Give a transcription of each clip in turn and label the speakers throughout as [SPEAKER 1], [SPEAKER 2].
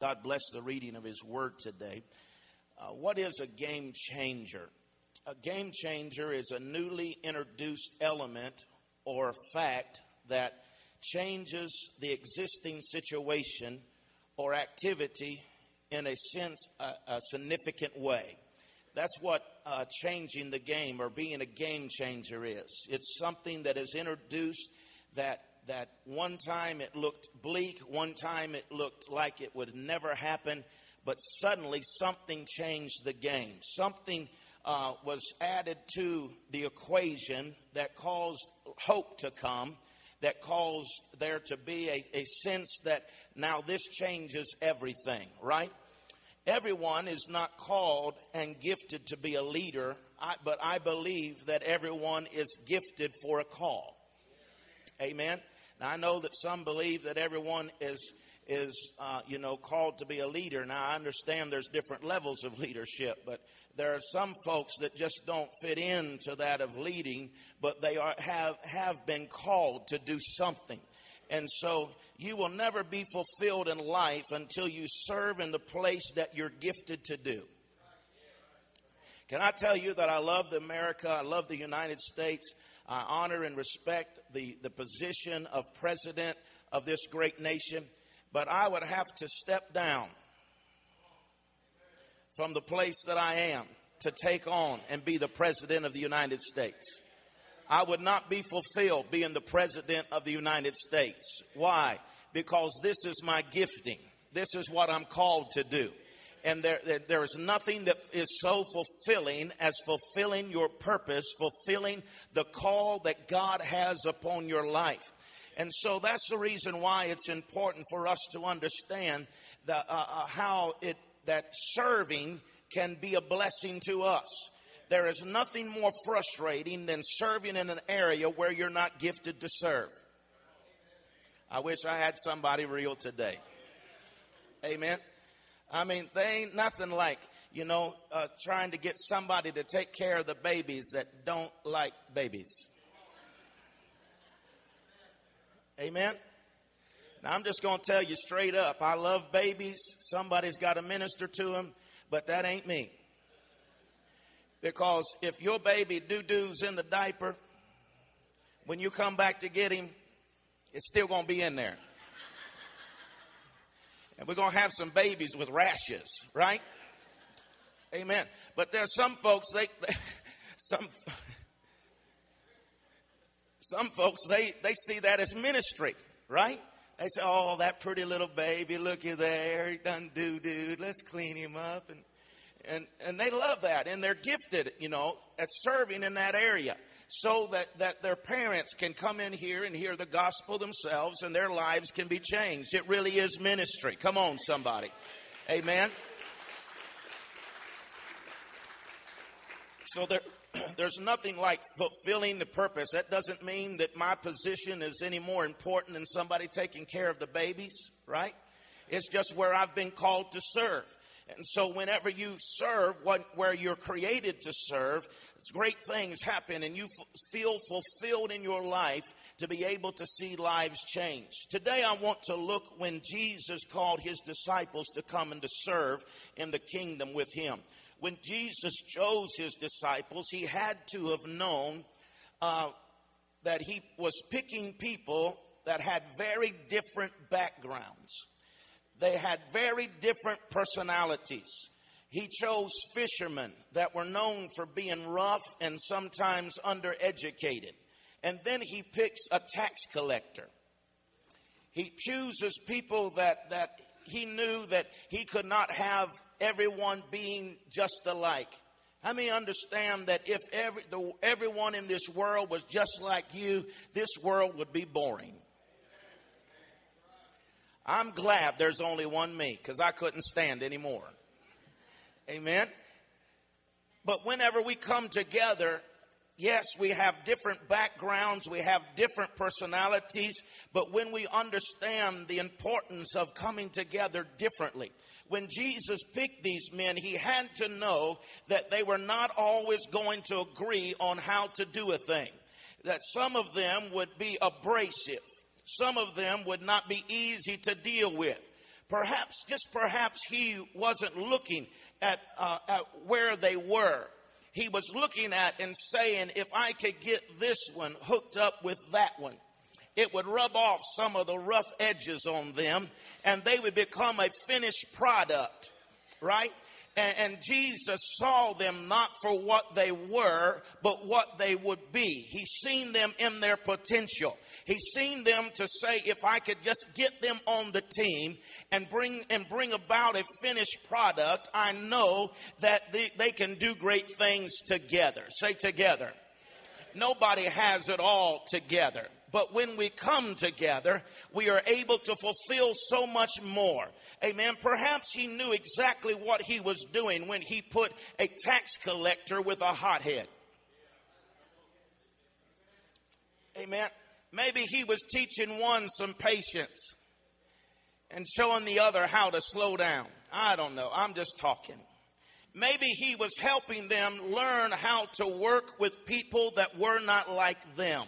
[SPEAKER 1] God bless the reading of His Word today. Uh, what is a game changer? A game changer is a newly introduced element or fact that changes the existing situation or activity in a sense, a, a significant way. That's what uh, changing the game or being a game changer is. It's something that is introduced that that one time it looked bleak, one time it looked like it would never happen, but suddenly something changed the game. Something uh, was added to the equation that caused hope to come, that caused there to be a, a sense that now this changes everything, right? Everyone is not called and gifted to be a leader, I, but I believe that everyone is gifted for a call. Amen. Now I know that some believe that everyone is is uh, you know called to be a leader. Now I understand there's different levels of leadership, but there are some folks that just don't fit into that of leading, but they are have have been called to do something. And so you will never be fulfilled in life until you serve in the place that you're gifted to do. Can I tell you that I love America? I love the United States. I honor and respect the, the position of president of this great nation, but I would have to step down from the place that I am to take on and be the president of the United States. I would not be fulfilled being the president of the United States. Why? Because this is my gifting. This is what I'm called to do and there, there is nothing that is so fulfilling as fulfilling your purpose, fulfilling the call that God has upon your life. And so that's the reason why it's important for us to understand the, uh, uh, how it that serving can be a blessing to us. There is nothing more frustrating than serving in an area where you're not gifted to serve. I wish I had somebody real today. Amen. I mean, they ain't nothing like, you know, uh, trying to get somebody to take care of the babies that don't like babies. Amen. Now, I'm just going to tell you straight up I love babies. Somebody's got to minister to them, but that ain't me. Because if your baby doo doo's in the diaper, when you come back to get him, it's still going to be in there and we're going to have some babies with rashes, right? Amen. But there's some folks they, they some some folks they they see that as ministry, right? They say, "Oh, that pretty little baby, looky there, he done doo doo. Let's clean him up." And and and they love that, and they're gifted, you know, at serving in that area so that, that their parents can come in here and hear the gospel themselves and their lives can be changed. It really is ministry. Come on, somebody. Amen. So there, there's nothing like fulfilling the purpose. That doesn't mean that my position is any more important than somebody taking care of the babies, right? It's just where I've been called to serve. And so, whenever you serve what, where you're created to serve, great things happen and you f- feel fulfilled in your life to be able to see lives change. Today, I want to look when Jesus called his disciples to come and to serve in the kingdom with him. When Jesus chose his disciples, he had to have known uh, that he was picking people that had very different backgrounds. They had very different personalities. He chose fishermen that were known for being rough and sometimes undereducated. And then he picks a tax collector. He chooses people that, that he knew that he could not have everyone being just alike. How many understand that if every, the, everyone in this world was just like you, this world would be boring? I'm glad there's only one me because I couldn't stand anymore. Amen. But whenever we come together, yes, we have different backgrounds, we have different personalities, but when we understand the importance of coming together differently, when Jesus picked these men, he had to know that they were not always going to agree on how to do a thing, that some of them would be abrasive some of them would not be easy to deal with. perhaps, just perhaps, he wasn't looking at, uh, at where they were. He was looking at and saying, if I could get this one hooked up with that one, it would rub off some of the rough edges on them and they would become a finished product, right? And, and, Jesus saw them not for what they were, but what they would be. He's seen them in their potential. He's seen them to say, if I could just get them on the team and bring and bring about a finished product, I know that they, they can do great things together. Say together. Nobody has it all together. But when we come together, we are able to fulfill so much more. Amen. Perhaps he knew exactly what he was doing when he put a tax collector with a hothead. Amen. Maybe he was teaching one some patience and showing the other how to slow down. I don't know. I'm just talking. Maybe he was helping them learn how to work with people that were not like them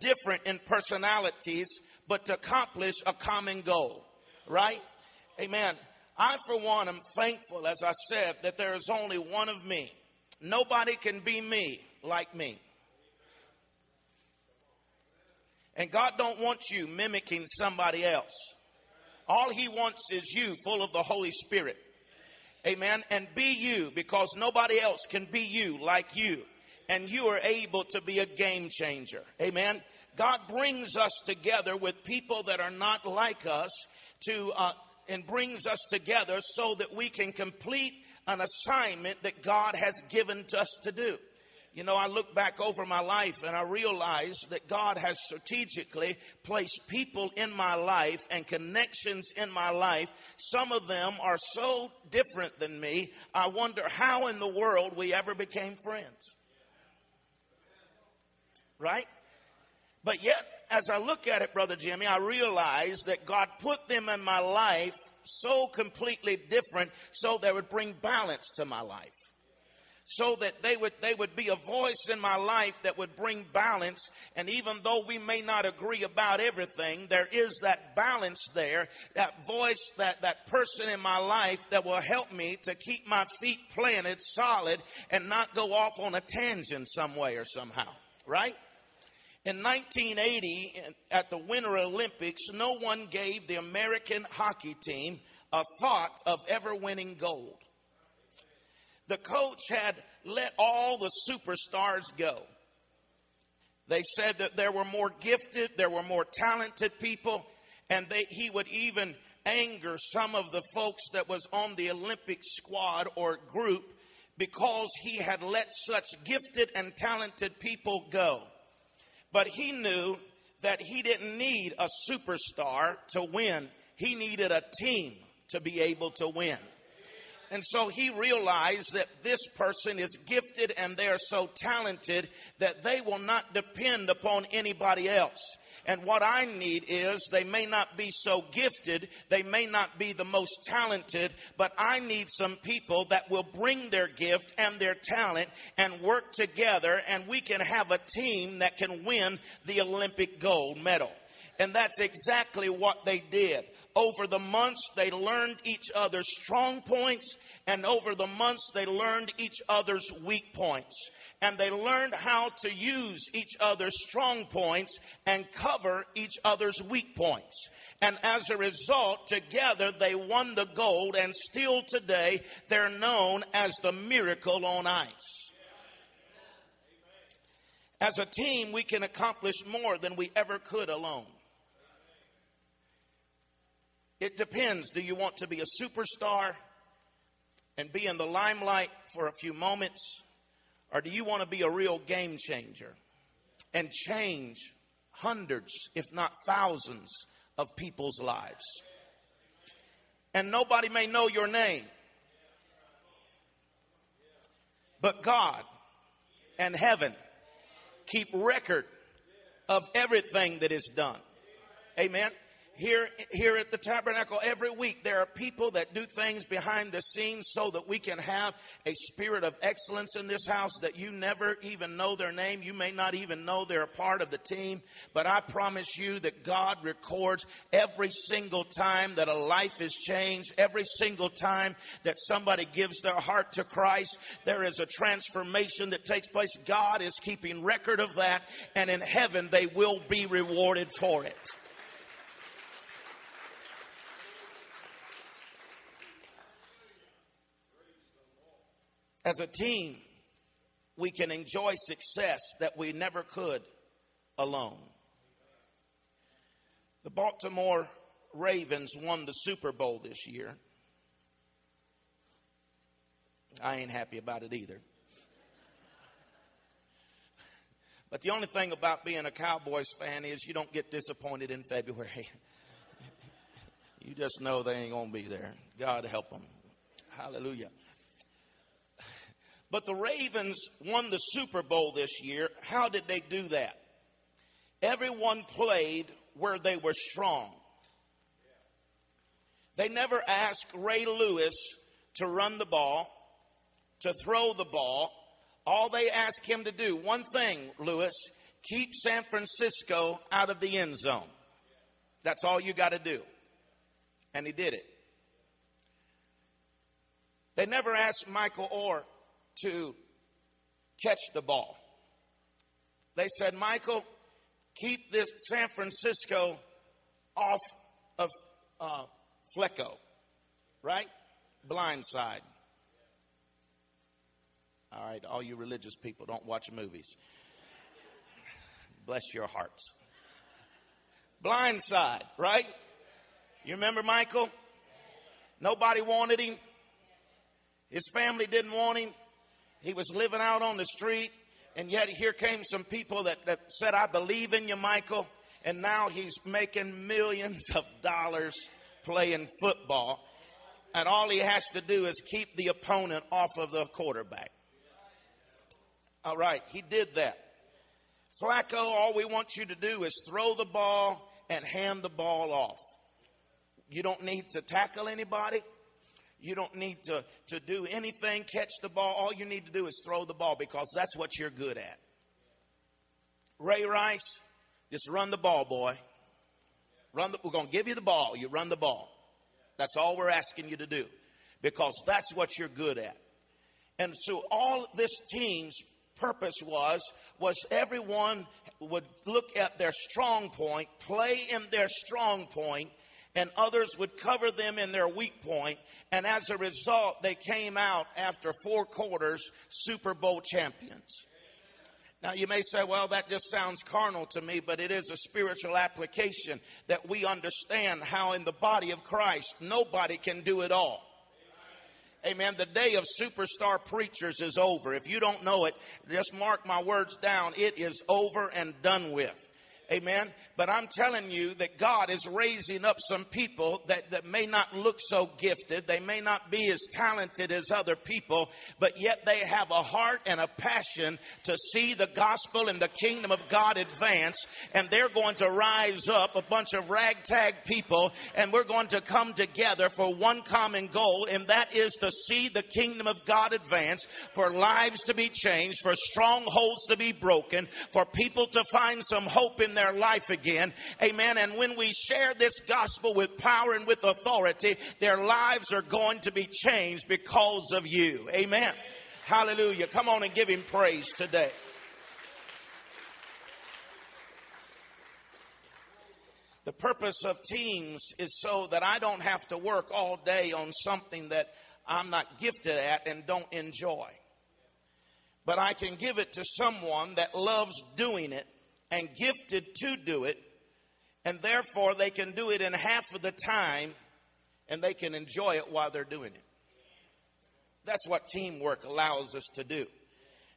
[SPEAKER 1] different in personalities, but to accomplish a common goal, right? Amen. I, for one, am thankful, as I said, that there is only one of me. Nobody can be me like me. And God don't want you mimicking somebody else. All he wants is you full of the Holy Spirit. Amen. And be you because nobody else can be you like you and you are able to be a game changer. Amen. God brings us together with people that are not like us to, uh, and brings us together so that we can complete an assignment that God has given to us to do. You know, I look back over my life and I realize that God has strategically placed people in my life and connections in my life. Some of them are so different than me. I wonder how in the world we ever became friends right? But yet, as I look at it, Brother Jimmy, I realize that God put them in my life so completely different so they would bring balance to my life. So that they would, they would be a voice in my life that would bring balance. And even though we may not agree about everything, there is that balance there, that voice, that, that person in my life that will help me to keep my feet planted solid and not go off on a tangent some way or somehow. Right? In 1980, at the Winter Olympics, no one gave the American hockey team a thought of ever winning gold. The coach had let all the superstars go. They said that there were more gifted, there were more talented people, and they, he would even anger some of the folks that was on the Olympic squad or group because he had let such gifted and talented people go. But he knew that he didn't need a superstar to win, he needed a team to be able to win. And so he realized that this person is gifted and they are so talented that they will not depend upon anybody else. And what I need is they may not be so gifted, they may not be the most talented, but I need some people that will bring their gift and their talent and work together, and we can have a team that can win the Olympic gold medal. And that's exactly what they did. Over the months, they learned each other's strong points, and over the months, they learned each other's weak points. And they learned how to use each other's strong points and cover each other's weak points. And as a result, together they won the gold, and still today they're known as the miracle on ice. As a team, we can accomplish more than we ever could alone. It depends. Do you want to be a superstar and be in the limelight for a few moments? Or do you want to be a real game changer and change hundreds, if not thousands, of people's lives? And nobody may know your name, but God and heaven keep record of everything that is done. Amen. Here, here at the tabernacle every week, there are people that do things behind the scenes so that we can have a spirit of excellence in this house that you never even know their name. You may not even know they're a part of the team, but I promise you that God records every single time that a life is changed, every single time that somebody gives their heart to Christ, there is a transformation that takes place. God is keeping record of that, and in heaven they will be rewarded for it. As a team, we can enjoy success that we never could alone. The Baltimore Ravens won the Super Bowl this year. I ain't happy about it either. But the only thing about being a Cowboys fan is you don't get disappointed in February. you just know they ain't going to be there. God help them. Hallelujah. But the Ravens won the Super Bowl this year. How did they do that? Everyone played where they were strong. They never asked Ray Lewis to run the ball, to throw the ball. All they asked him to do, one thing, Lewis, keep San Francisco out of the end zone. That's all you got to do. And he did it. They never asked Michael Oher to catch the ball. They said, Michael, keep this San Francisco off of uh, Flacco, right? Blind side. All right, all you religious people, don't watch movies. Bless your hearts. Blind side, right? You remember Michael? Nobody wanted him. His family didn't want him. He was living out on the street, and yet here came some people that, that said, I believe in you, Michael. And now he's making millions of dollars playing football. And all he has to do is keep the opponent off of the quarterback. All right, he did that. Flacco, all we want you to do is throw the ball and hand the ball off. You don't need to tackle anybody. You don't need to, to do anything, catch the ball. All you need to do is throw the ball because that's what you're good at. Ray Rice, just run the ball, boy. Run the, we're going to give you the ball. You run the ball. That's all we're asking you to do because that's what you're good at. And so all this team's purpose was was everyone would look at their strong point, play in their strong point, and others would cover them in their weak point. And as a result, they came out after four quarters Super Bowl champions. Now, you may say, well, that just sounds carnal to me, but it is a spiritual application that we understand how in the body of Christ, nobody can do it all. Amen. The day of superstar preachers is over. If you don't know it, just mark my words down. It is over and done with. Amen. But I'm telling you that God is raising up some people that, that may not look so gifted. They may not be as talented as other people, but yet they have a heart and a passion to see the gospel and the kingdom of God advance. And they're going to rise up a bunch of ragtag people and we're going to come together for one common goal. And that is to see the kingdom of God advance, for lives to be changed, for strongholds to be broken, for people to find some hope in their life again. Amen. And when we share this gospel with power and with authority, their lives are going to be changed because of you. Amen. Hallelujah. Come on and give him praise today. The purpose of teams is so that I don't have to work all day on something that I'm not gifted at and don't enjoy. But I can give it to someone that loves doing it and gifted to do it, and therefore they can do it in half of the time and they can enjoy it while they're doing it. That's what teamwork allows us to do.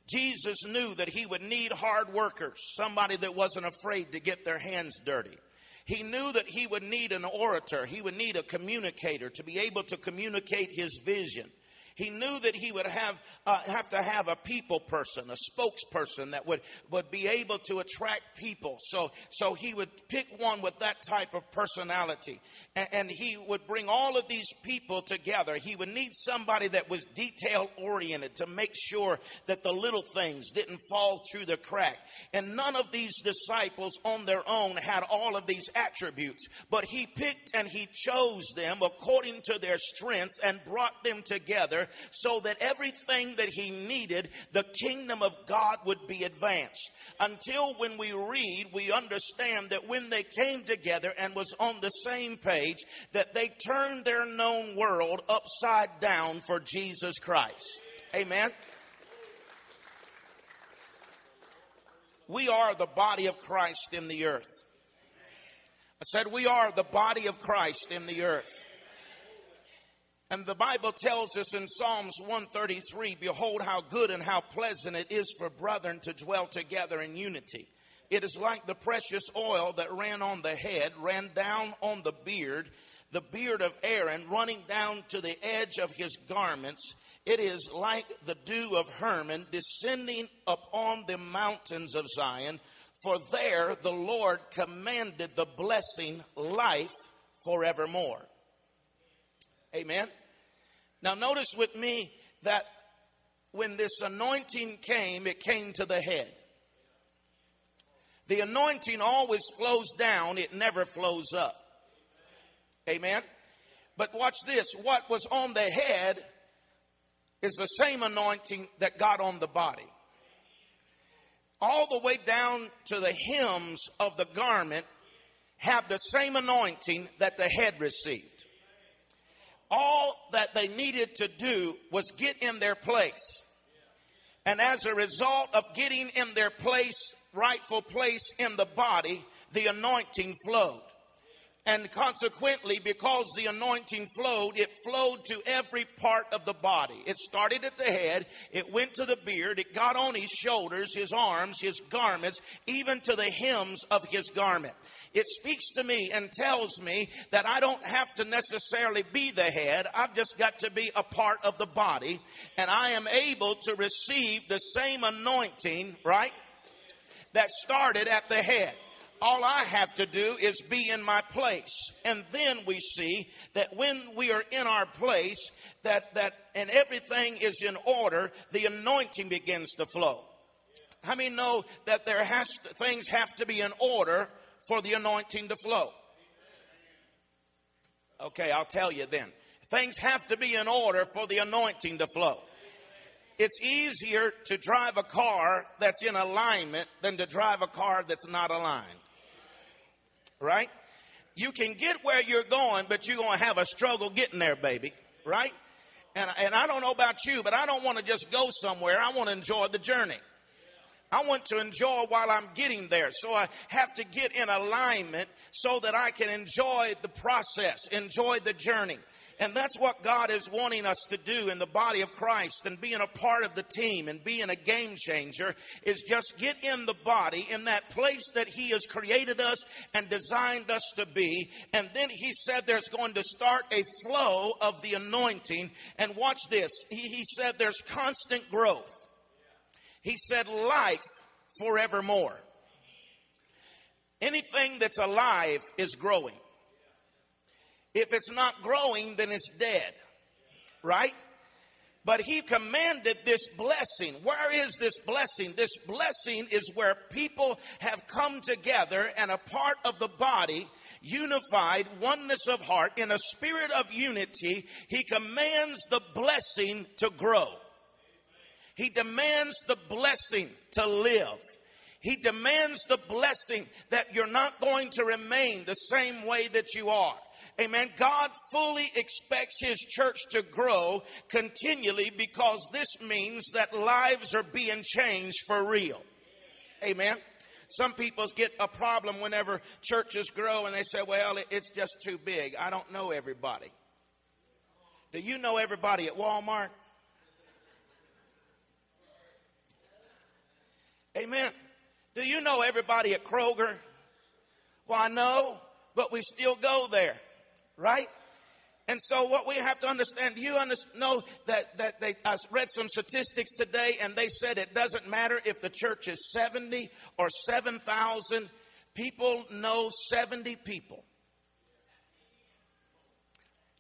[SPEAKER 1] Jesus knew that he would need hard workers, somebody that wasn't afraid to get their hands dirty. He knew that he would need an orator, he would need a communicator to be able to communicate his vision. He knew that he would have uh, have to have a people person, a spokesperson that would would be able to attract people. So so he would pick one with that type of personality, and, and he would bring all of these people together. He would need somebody that was detail oriented to make sure that the little things didn't fall through the crack. And none of these disciples on their own had all of these attributes, but he picked and he chose them according to their strengths and brought them together so that everything that he needed, the kingdom of God would be advanced. Until when we read, we understand that when they came together and was on the same page, that they turned their known world upside down for Jesus Christ. Amen. We are the body of Christ in the earth. I said, We are the body of Christ in the earth. And the Bible tells us in Psalms 133 Behold, how good and how pleasant it is for brethren to dwell together in unity. It is like the precious oil that ran on the head, ran down on the beard, the beard of Aaron, running down to the edge of his garments. It is like the dew of Hermon descending upon the mountains of Zion. For there the Lord commanded the blessing, life forevermore. Amen. Now, notice with me that when this anointing came, it came to the head. The anointing always flows down, it never flows up. Amen. But watch this what was on the head is the same anointing that got on the body. All the way down to the hems of the garment have the same anointing that the head received all that they needed to do was get in their place. And as a result of getting in their place, rightful place in the body, the anointing flowed. And consequently, because the anointing flowed, it flowed to every part of the body. It started at the head, it went to the beard, it got on his shoulders, his arms, his garments, even to the hems of his garment. It speaks to me and tells me that I don't have to necessarily be the head, I've just got to be a part of the body, and I am able to receive the same anointing, right? That started at the head. All I have to do is be in my place. And then we see that when we are in our place, that, that, and everything is in order, the anointing begins to flow. How many know that there has to, things have to be in order for the anointing to flow? Okay, I'll tell you then. Things have to be in order for the anointing to flow. It's easier to drive a car that's in alignment than to drive a car that's not aligned right? You can get where you're going, but you're going to have a struggle getting there, baby, right? And, and I don't know about you, but I don't want to just go somewhere. I want to enjoy the journey. I want to enjoy while I'm getting there. So I have to get in alignment so that I can enjoy the process, enjoy the journey. And that's what God is wanting us to do in the body of Christ and being a part of the team and being a game changer is just get in the body in that place that He has created us and designed us to be. And then He said there's going to start a flow of the anointing. And watch this. He, he said there's constant growth. He said life forevermore. Anything that's alive is growing. If it's not growing, then it's dead. Right? But he commanded this blessing. Where is this blessing? This blessing is where people have come together and a part of the body, unified, oneness of heart, in a spirit of unity. He commands the blessing to grow. He demands the blessing to live. He demands the blessing that you're not going to remain the same way that you are. Amen. God fully expects His church to grow continually because this means that lives are being changed for real. Amen. Some people get a problem whenever churches grow and they say, well, it's just too big. I don't know everybody. Do you know everybody at Walmart? Amen. Do you know everybody at Kroger? Well, I know, but we still go there right? And so, what we have to understand, you know that, that they, I read some statistics today, and they said it doesn't matter if the church is 70 or 7,000, people know 70 people.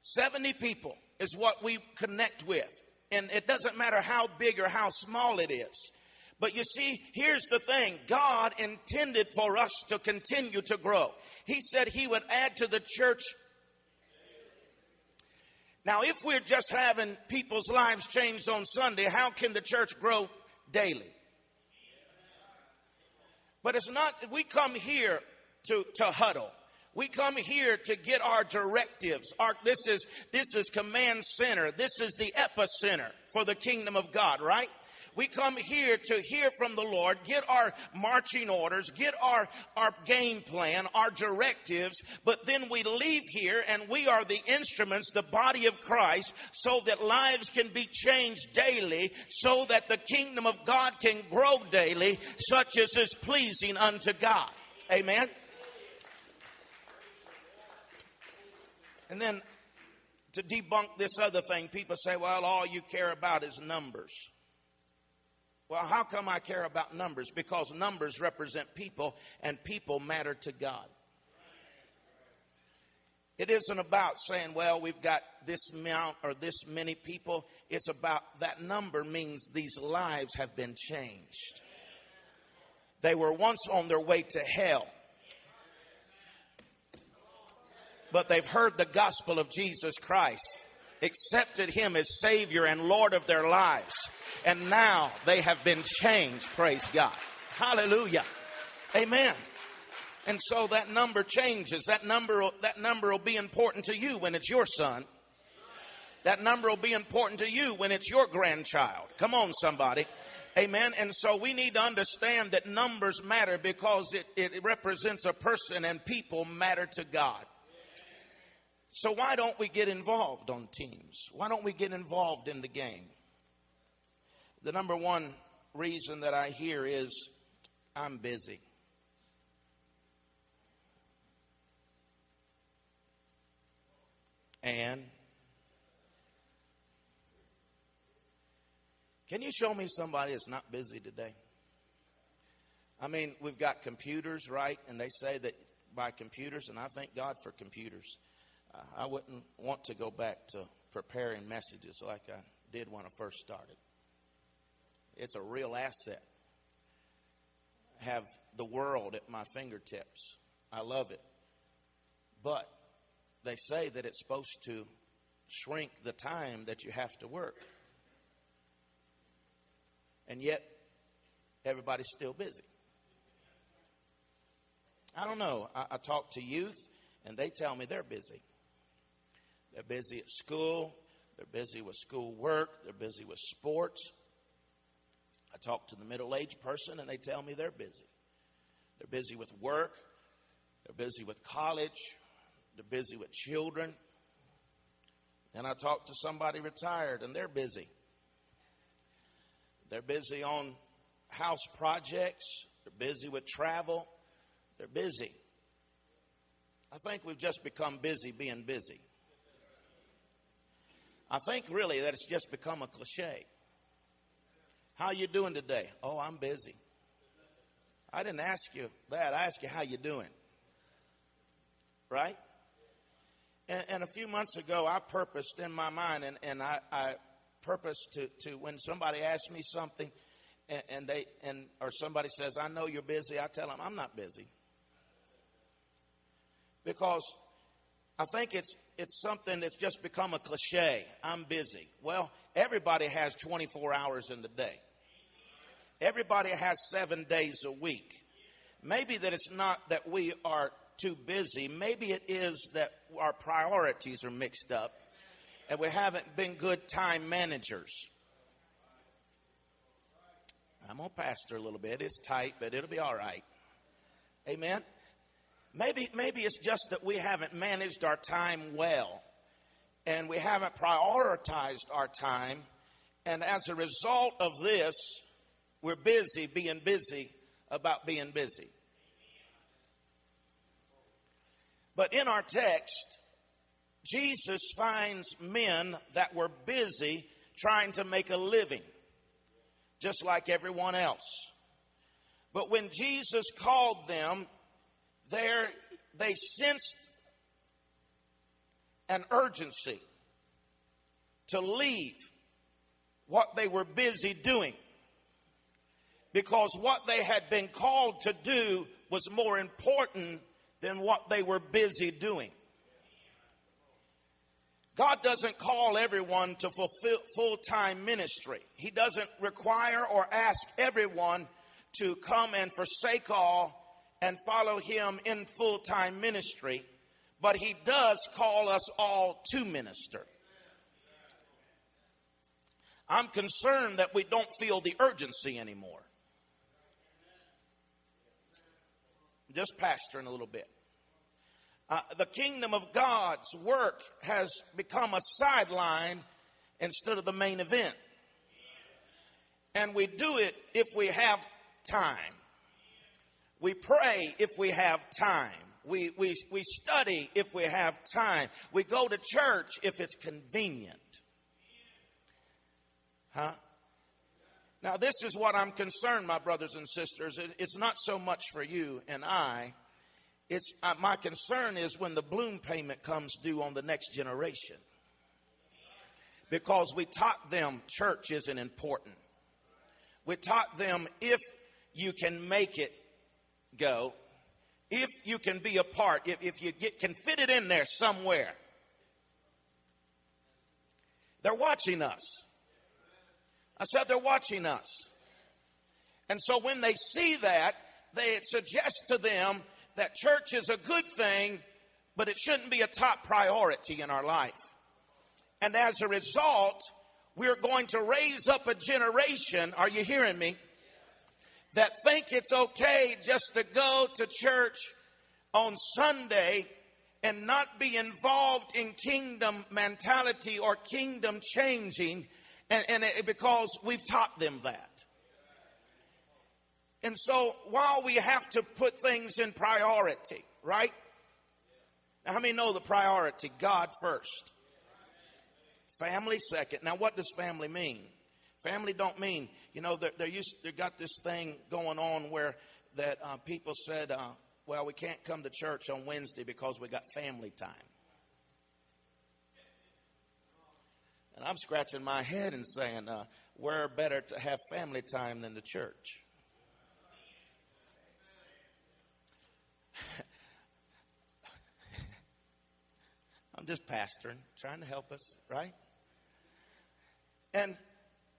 [SPEAKER 1] 70 people is what we connect with. And it doesn't matter how big or how small it is. But you see, here's the thing God intended for us to continue to grow. He said He would add to the church now, if we're just having people's lives changed on Sunday, how can the church grow daily? But it's not, we come here to, to huddle. We come here to get our directives. Our, this is this is command center. This is the epicenter for the kingdom of God, right? We come here to hear from the Lord, get our marching orders, get our, our game plan, our directives, but then we leave here and we are the instruments, the body of Christ, so that lives can be changed daily, so that the kingdom of God can grow daily, such as is pleasing unto God. Amen. And then to debunk this other thing, people say, well, all you care about is numbers. Well, how come I care about numbers? Because numbers represent people and people matter to God. It isn't about saying, well, we've got this amount or this many people. It's about that number means these lives have been changed. They were once on their way to hell, but they've heard the gospel of Jesus Christ accepted him as Savior and Lord of their lives. And now they have been changed, praise God. Hallelujah. Amen. And so that number changes. That number, that number will be important to you when it's your son. That number will be important to you when it's your grandchild. Come on, somebody. Amen. And so we need to understand that numbers matter because it, it represents a person and people matter to God. So, why don't we get involved on teams? Why don't we get involved in the game? The number one reason that I hear is I'm busy. And can you show me somebody that's not busy today? I mean, we've got computers, right? And they say that by computers, and I thank God for computers. I wouldn't want to go back to preparing messages like I did when I first started. It's a real asset. have the world at my fingertips. I love it. But they say that it's supposed to shrink the time that you have to work. And yet, everybody's still busy. I don't know. I, I talk to youth, and they tell me they're busy. They're busy at school. They're busy with school work. They're busy with sports. I talk to the middle aged person and they tell me they're busy. They're busy with work. They're busy with college. They're busy with children. And I talk to somebody retired and they're busy. They're busy on house projects. They're busy with travel. They're busy. I think we've just become busy being busy. I think really that it's just become a cliche. How you doing today? Oh, I'm busy. I didn't ask you that. I asked you how you doing. Right? And, and, a few months ago, I purposed in my mind, and, and I, I purposed to, to when somebody asks me something, and, and they and or somebody says, "I know you're busy," I tell them I'm not busy because I think it's it's something that's just become a cliche. I'm busy. Well, everybody has 24 hours in the day. Everybody has 7 days a week. Maybe that it's not that we are too busy. Maybe it is that our priorities are mixed up and we haven't been good time managers. I'm going to pastor a little bit. It's tight, but it'll be all right. Amen. Maybe, maybe it's just that we haven't managed our time well and we haven't prioritized our time. And as a result of this, we're busy being busy about being busy. But in our text, Jesus finds men that were busy trying to make a living, just like everyone else. But when Jesus called them, there they sensed an urgency to leave what they were busy doing because what they had been called to do was more important than what they were busy doing. God doesn't call everyone to fulfill full time ministry. He doesn't require or ask everyone to come and forsake all and follow Him in full time ministry, but He does call us all to minister. I'm concerned that we don't feel the urgency anymore. Just pastoring a little bit. Uh, the kingdom of God's work has become a sideline instead of the main event. And we do it if we have time. We pray if we have time. We, we, we study if we have time. We go to church if it's convenient. Huh? Now, this is what I'm concerned, my brothers and sisters. It's not so much for you and I. It's uh, my concern is when the balloon payment comes due on the next generation. Because we taught them church isn't important. We taught them if you can make it go, if you can be a part, if, if you get, can fit it in there somewhere. They're watching us. I said they're watching us. And so when they see that, they suggest to them that church is a good thing, but it shouldn't be a top priority in our life. And as a result, we're going to raise up a generation, are you hearing me? That think it's okay just to go to church on Sunday and not be involved in kingdom mentality or kingdom changing and, and it, because we've taught them that. And so while we have to put things in priority, right? Now, how many know the priority? God first. Family second. Now, what does family mean? Family don't mean, you know, they're, they're used, they got this thing going on where that uh, people said, uh, well, we can't come to church on Wednesday because we got family time. And I'm scratching my head and saying, uh, we're better to have family time than the church. I'm just pastoring, trying to help us, right? And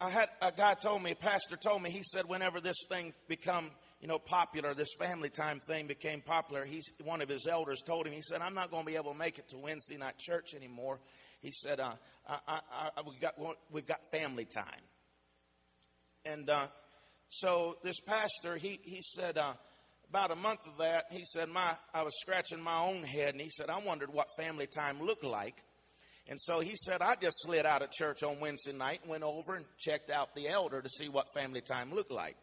[SPEAKER 1] I had a guy told me, a pastor told me, he said, whenever this thing become, you know, popular, this family time thing became popular, he's one of his elders told him, he said, I'm not going to be able to make it to Wednesday night church anymore he said, uh, I, I, I, we got, we've got family time. And uh, so this pastor, he, he said, uh, about a month of that, he said, my, I was scratching my own head, and he said, I wondered what family time looked like. And so he said, I just slid out of church on Wednesday night and went over and checked out the elder to see what family time looked like.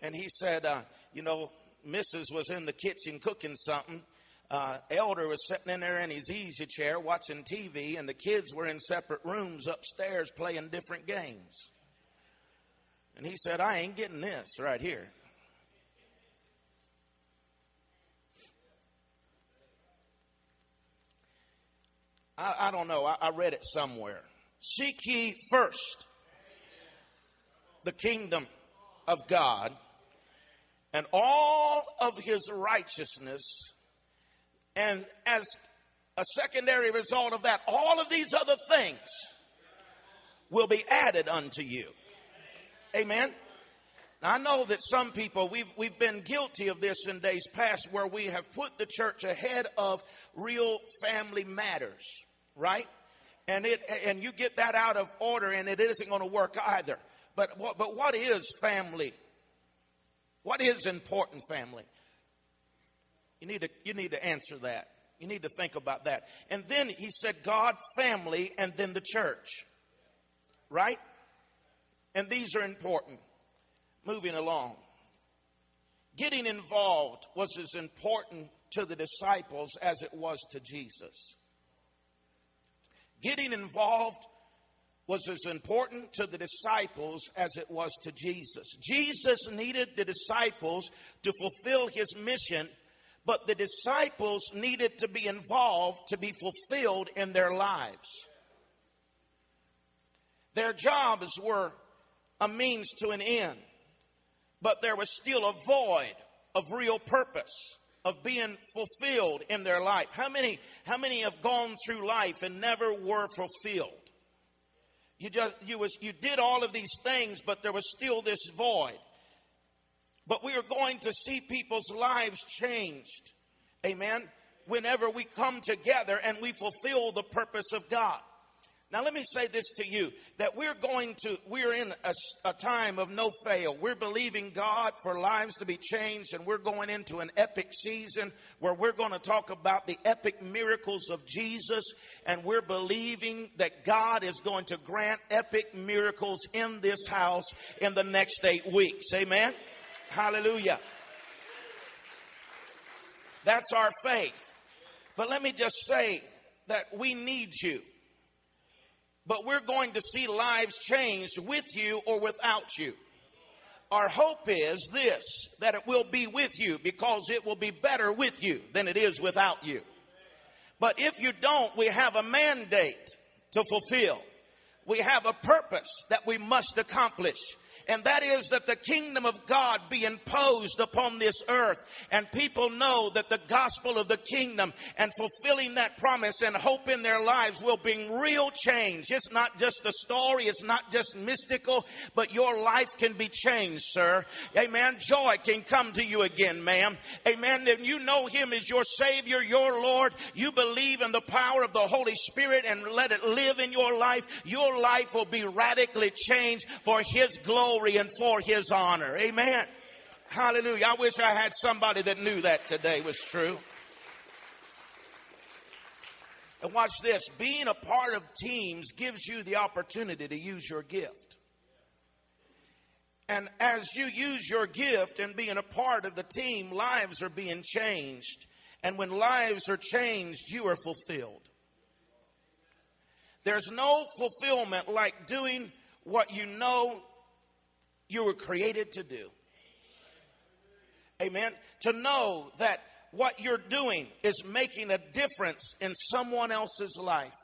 [SPEAKER 1] And he said, uh, you know, Mrs. was in the kitchen cooking something, uh, elder was sitting in there in his easy chair watching TV, and the kids were in separate rooms upstairs playing different games. And he said, I ain't getting this right here. I, I don't know. I, I read it somewhere. Seek ye first the kingdom of God and all of his righteousness and as a secondary result of that, all of these other things will be added unto you. Amen. I know that some people we've we've been guilty of this in days past where we have put the church ahead of real family matters, right? And it and you get that out of order and it isn't going to work either. But what but what is family? What is important family? You need to, you need to answer that. You need to think about that. And then he said God, family, and then the church. Right? And these are important. Moving along. Getting involved was as important to the disciples as it was to Jesus. Getting involved was as important to the disciples as it was to Jesus. Jesus needed the disciples to fulfill his mission, but the disciples needed to be involved to be fulfilled in their lives. Their jobs were a means to an end, but there was still a void of real purpose of being fulfilled in their life. How many how many have gone through life and never were fulfilled? You just you was you did all of these things but there was still this void. But we are going to see people's lives changed. Amen. Whenever we come together and we fulfill the purpose of God. Now, let me say this to you that we're going to, we're in a, a, time of no fail. We're believing God for lives to be changed, and we're going into an epic season where we're going to talk about the epic miracles of Jesus, and we're believing that God is going to grant epic miracles in this house in the next eight weeks. Amen? Hallelujah. That's our faith. But let me just say that we need you but we're going to see lives changed with you or without you. Our hope is this that it will be with you because it will be better with you than it is without you. But if you don't, we have a mandate to fulfill. We have a purpose that we must accomplish and that is that the kingdom of God be imposed upon this earth and people know that the gospel of the kingdom and fulfilling that promise and hope in their lives will bring real change. It's not just a story, it's not just mystical, but your life can be changed, sir. Amen. Joy can come to you again, ma'am. Amen. If you know him as your savior, your Lord, you believe in the power of the Holy Spirit and let it live in your life, your life will be radically changed for his glory glory and for his honor. Amen. Hallelujah. I wish I had somebody that knew that today was true. And watch this being a part of teams gives you the opportunity to use your gift. And as you use your gift and being a part of the team, lives are being changed. And when lives are changed, you are fulfilled. There's no fulfillment like doing what you know you were created to do. Amen. To know that what you're doing is making a difference in someone else's life.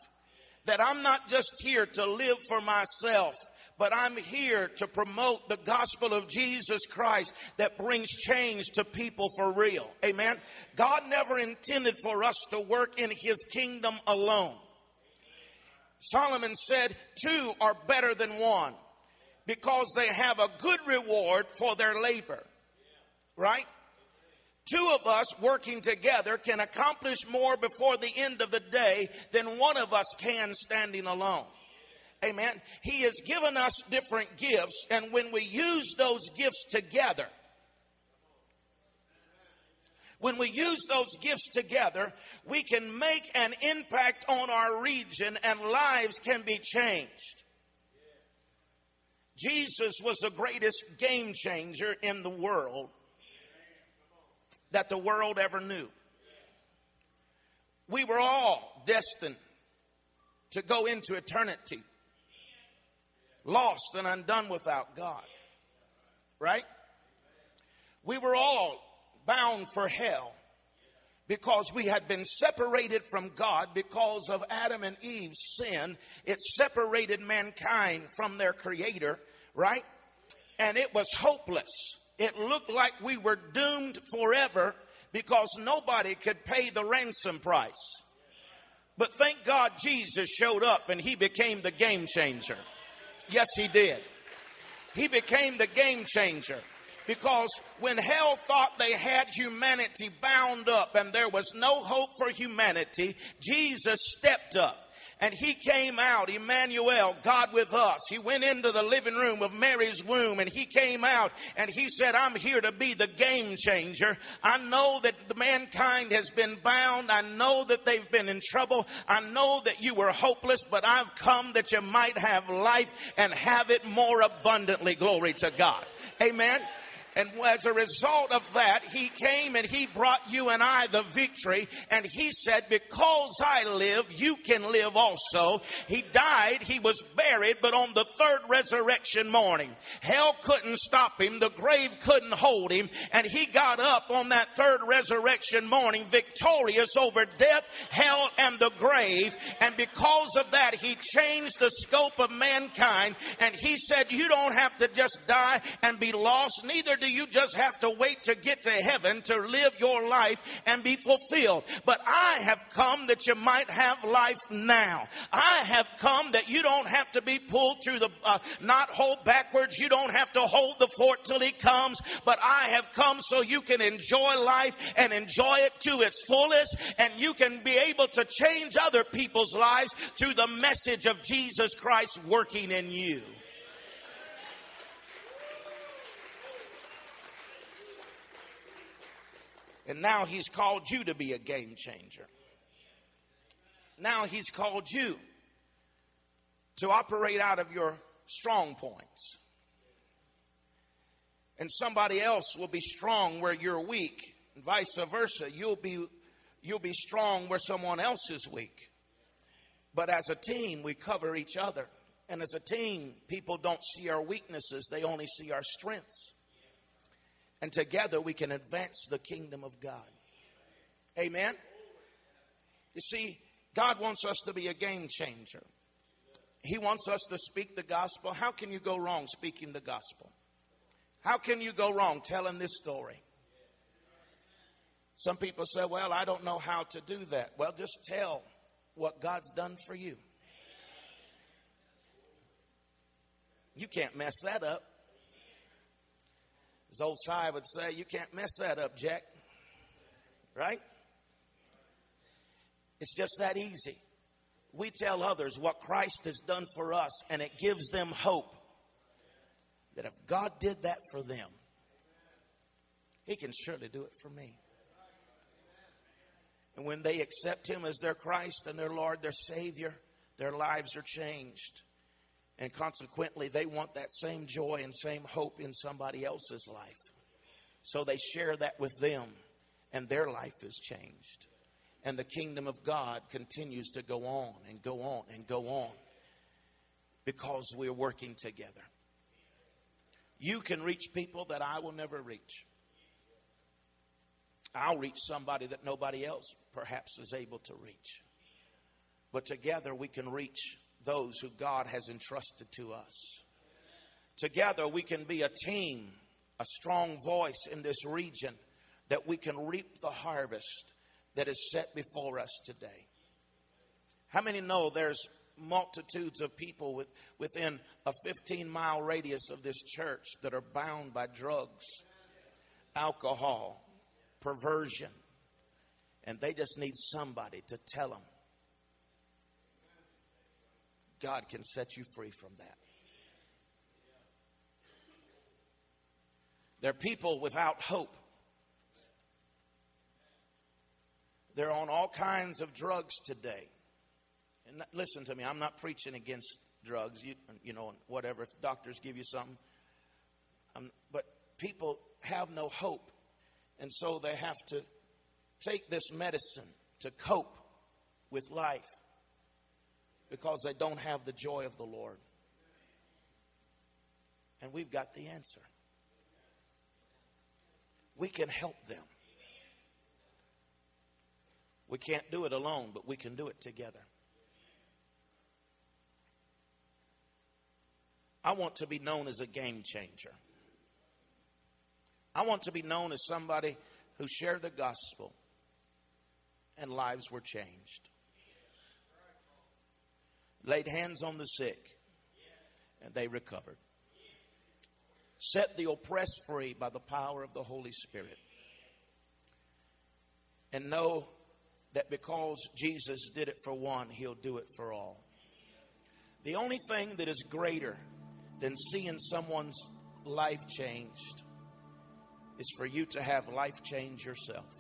[SPEAKER 1] That I'm not just here to live for myself, but I'm here to promote the gospel of Jesus Christ that brings change to people for real. Amen. God never intended for us to work in his kingdom alone. Solomon said, Two are better than one because they have a good reward for their labor. Right? Two of us working together can accomplish more before the end of the day than one of us can standing alone. Amen. He has given us different gifts, and when we use those gifts together, when we use those gifts together, we can make an impact on our region and lives can be changed. Jesus was the greatest game changer in the world that the world ever knew. We were all destined to go into eternity, lost and undone without God. Right? We were all bound for hell because we had been separated from God because of Adam and Eve's sin. It separated mankind from their creator, right? And it was hopeless. It looked like we were doomed forever because nobody could pay the ransom price. But thank God Jesus showed up and he became the game changer. Yes, he did. He became the game changer. Because when hell thought they had humanity bound up and there was no hope for humanity, Jesus stepped up and he came out, Emmanuel, God with us. He went into the living room of Mary's womb and he came out and he said, I'm here to be the game changer. I know that mankind has been bound. I know that they've been in trouble. I know that you were hopeless, but I've come that you might have life and have it more abundantly. Glory to God. Amen. And as a result of that, he came and he brought you and I the victory. And he said, because I live, you can live also. He died, he was buried, but on the third resurrection morning, hell couldn't stop him. The grave couldn't hold him. And he got up on that third resurrection morning victorious over death, hell, and the grave. And because of that, he changed the scope of mankind. And he said, you don't have to just die and be lost. Neither do you just have to wait to get to heaven to live your life and be fulfilled. But I have come that you might have life now. I have come that you don't have to be pulled through the, uh, not hold backwards. You don't have to hold the fort till he comes. But I have come so you can enjoy life and enjoy it to its fullest. And you can be able to change other people's lives through the message of Jesus Christ working in you. And now he's called you to be a game changer. Now he's called you to operate out of your strong points. And somebody else will be strong where you're weak, and vice versa. You'll be you'll be strong where someone else is weak. But as a team, we cover each other. And as a team, people don't see our weaknesses, they only see our strengths. And together we can advance the kingdom of God. Amen. You see, God wants us to be a game changer. He wants us to speak the gospel. How can you go wrong speaking the gospel? How can you go wrong telling this story? Some people say, Well, I don't know how to do that. Well, just tell what God's done for you. You can't mess that up. As old Si would say, you can't mess that up, Jack. Right? It's just that easy. We tell others what Christ has done for us, and it gives them hope that if God did that for them, He can surely do it for me. And when they accept Him as their Christ and their Lord, their Savior, their lives are changed. And consequently, they want that same joy and same hope in somebody else's life. So they share that with them, and their life is changed. And the kingdom of God continues to go on and go on and go on because we're working together. You can reach people that I will never reach. I'll reach somebody that nobody else perhaps is able to reach. But together we can reach those who God has entrusted to us. Together, we can be a team, a strong voice in this region that we can reap the harvest that is set before us today. How many know there's multitudes of people with, within a 15 mile radius of this church that are bound by drugs, alcohol, perversion, and they just need somebody to tell them God can set you free from that. There are people without hope. They're on all kinds of drugs today. And listen to me, I'm not preaching against drugs, you, you know, whatever. If doctors give you something, um, but people have no hope. And so they have to take this medicine to cope with life because they don't have the joy of the Lord. And we've got the answer. We can help them. We can't do it alone, but we can do it together. I want to be known as a game changer. I want to be known as somebody who shared the gospel and lives were changed laid hands on the sick, and they recovered. Set the oppressed free by the power of the Holy Spirit. And know that because Jesus did it for one, he'll do it for all. The only thing that is greater than seeing someone's life changed is for you to have life change yourself.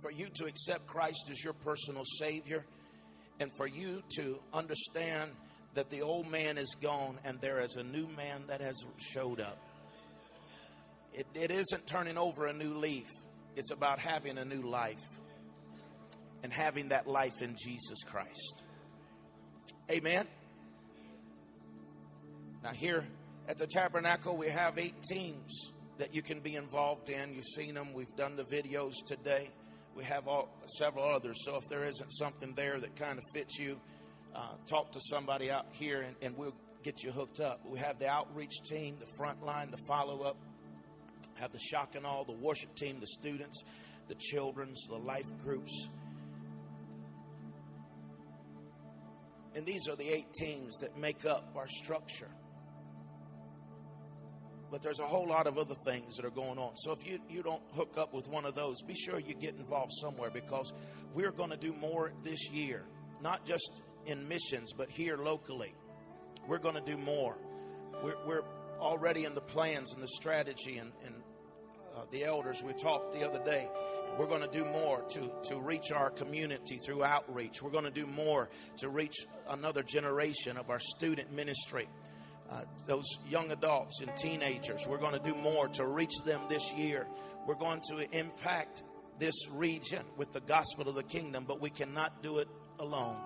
[SPEAKER 1] For you to accept Christ as your personal Savior and for you to understand that the old man is gone and there is a new man that has showed up. It, it isn't turning over a new leaf, it's about having a new life and having that life in Jesus Christ. Amen. Now, here at the tabernacle, we have eight teams that you can be involved in. You've seen them, we've done the videos today. We have all, several others. So, if there isn't something there that kind of fits you, uh, talk to somebody out here and, and we'll get you hooked up. We have the outreach team, the front line, the follow up, have the shock and all, the worship team, the students, the children's, the life groups. And these are the eight teams that make up our structure. But there's a whole lot of other things that are going on. So if you, you don't hook up with one of those, be sure you get involved somewhere because we're going to do more this year, not just in missions, but here locally. We're going to do more. We're, we're already in the plans and the strategy, and, and uh, the elders, we talked the other day. We're going to do more to, to reach our community through outreach. We're going to do more to reach another generation of our student ministry. Uh, those young adults and teenagers, we're going to do more to reach them this year. We're going to impact this region with the gospel of the kingdom, but we cannot do it alone.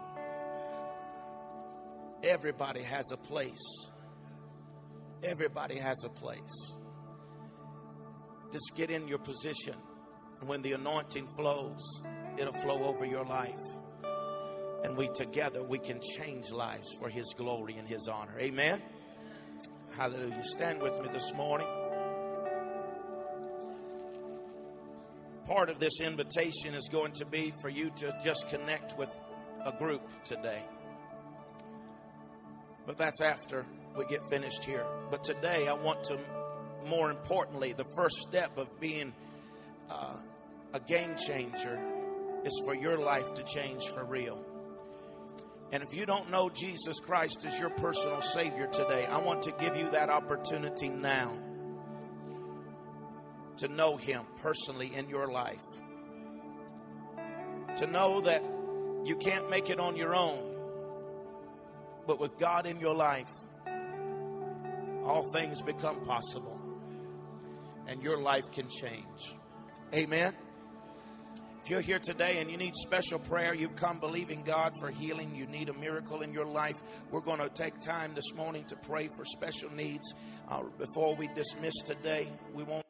[SPEAKER 1] Everybody has a place. Everybody has a place. Just get in your position. And when the anointing flows, it'll flow over your life. And we together, we can change lives for His glory and His honor. Amen. Hallelujah. Stand with me this morning. Part of this invitation is going to be for you to just connect with a group today. But that's after we get finished here. But today, I want to, more importantly, the first step of being uh, a game changer is for your life to change for real. And if you don't know Jesus Christ as your personal Savior today, I want to give you that opportunity now to know Him personally in your life. To know that you can't make it on your own but with God in your life, all things become possible and your life can change. Amen. If you're here today and you need special prayer, you've come believing God for healing, you need a miracle in your life, we're going to take time this morning to pray for special needs. Uh, before we dismiss today, we won't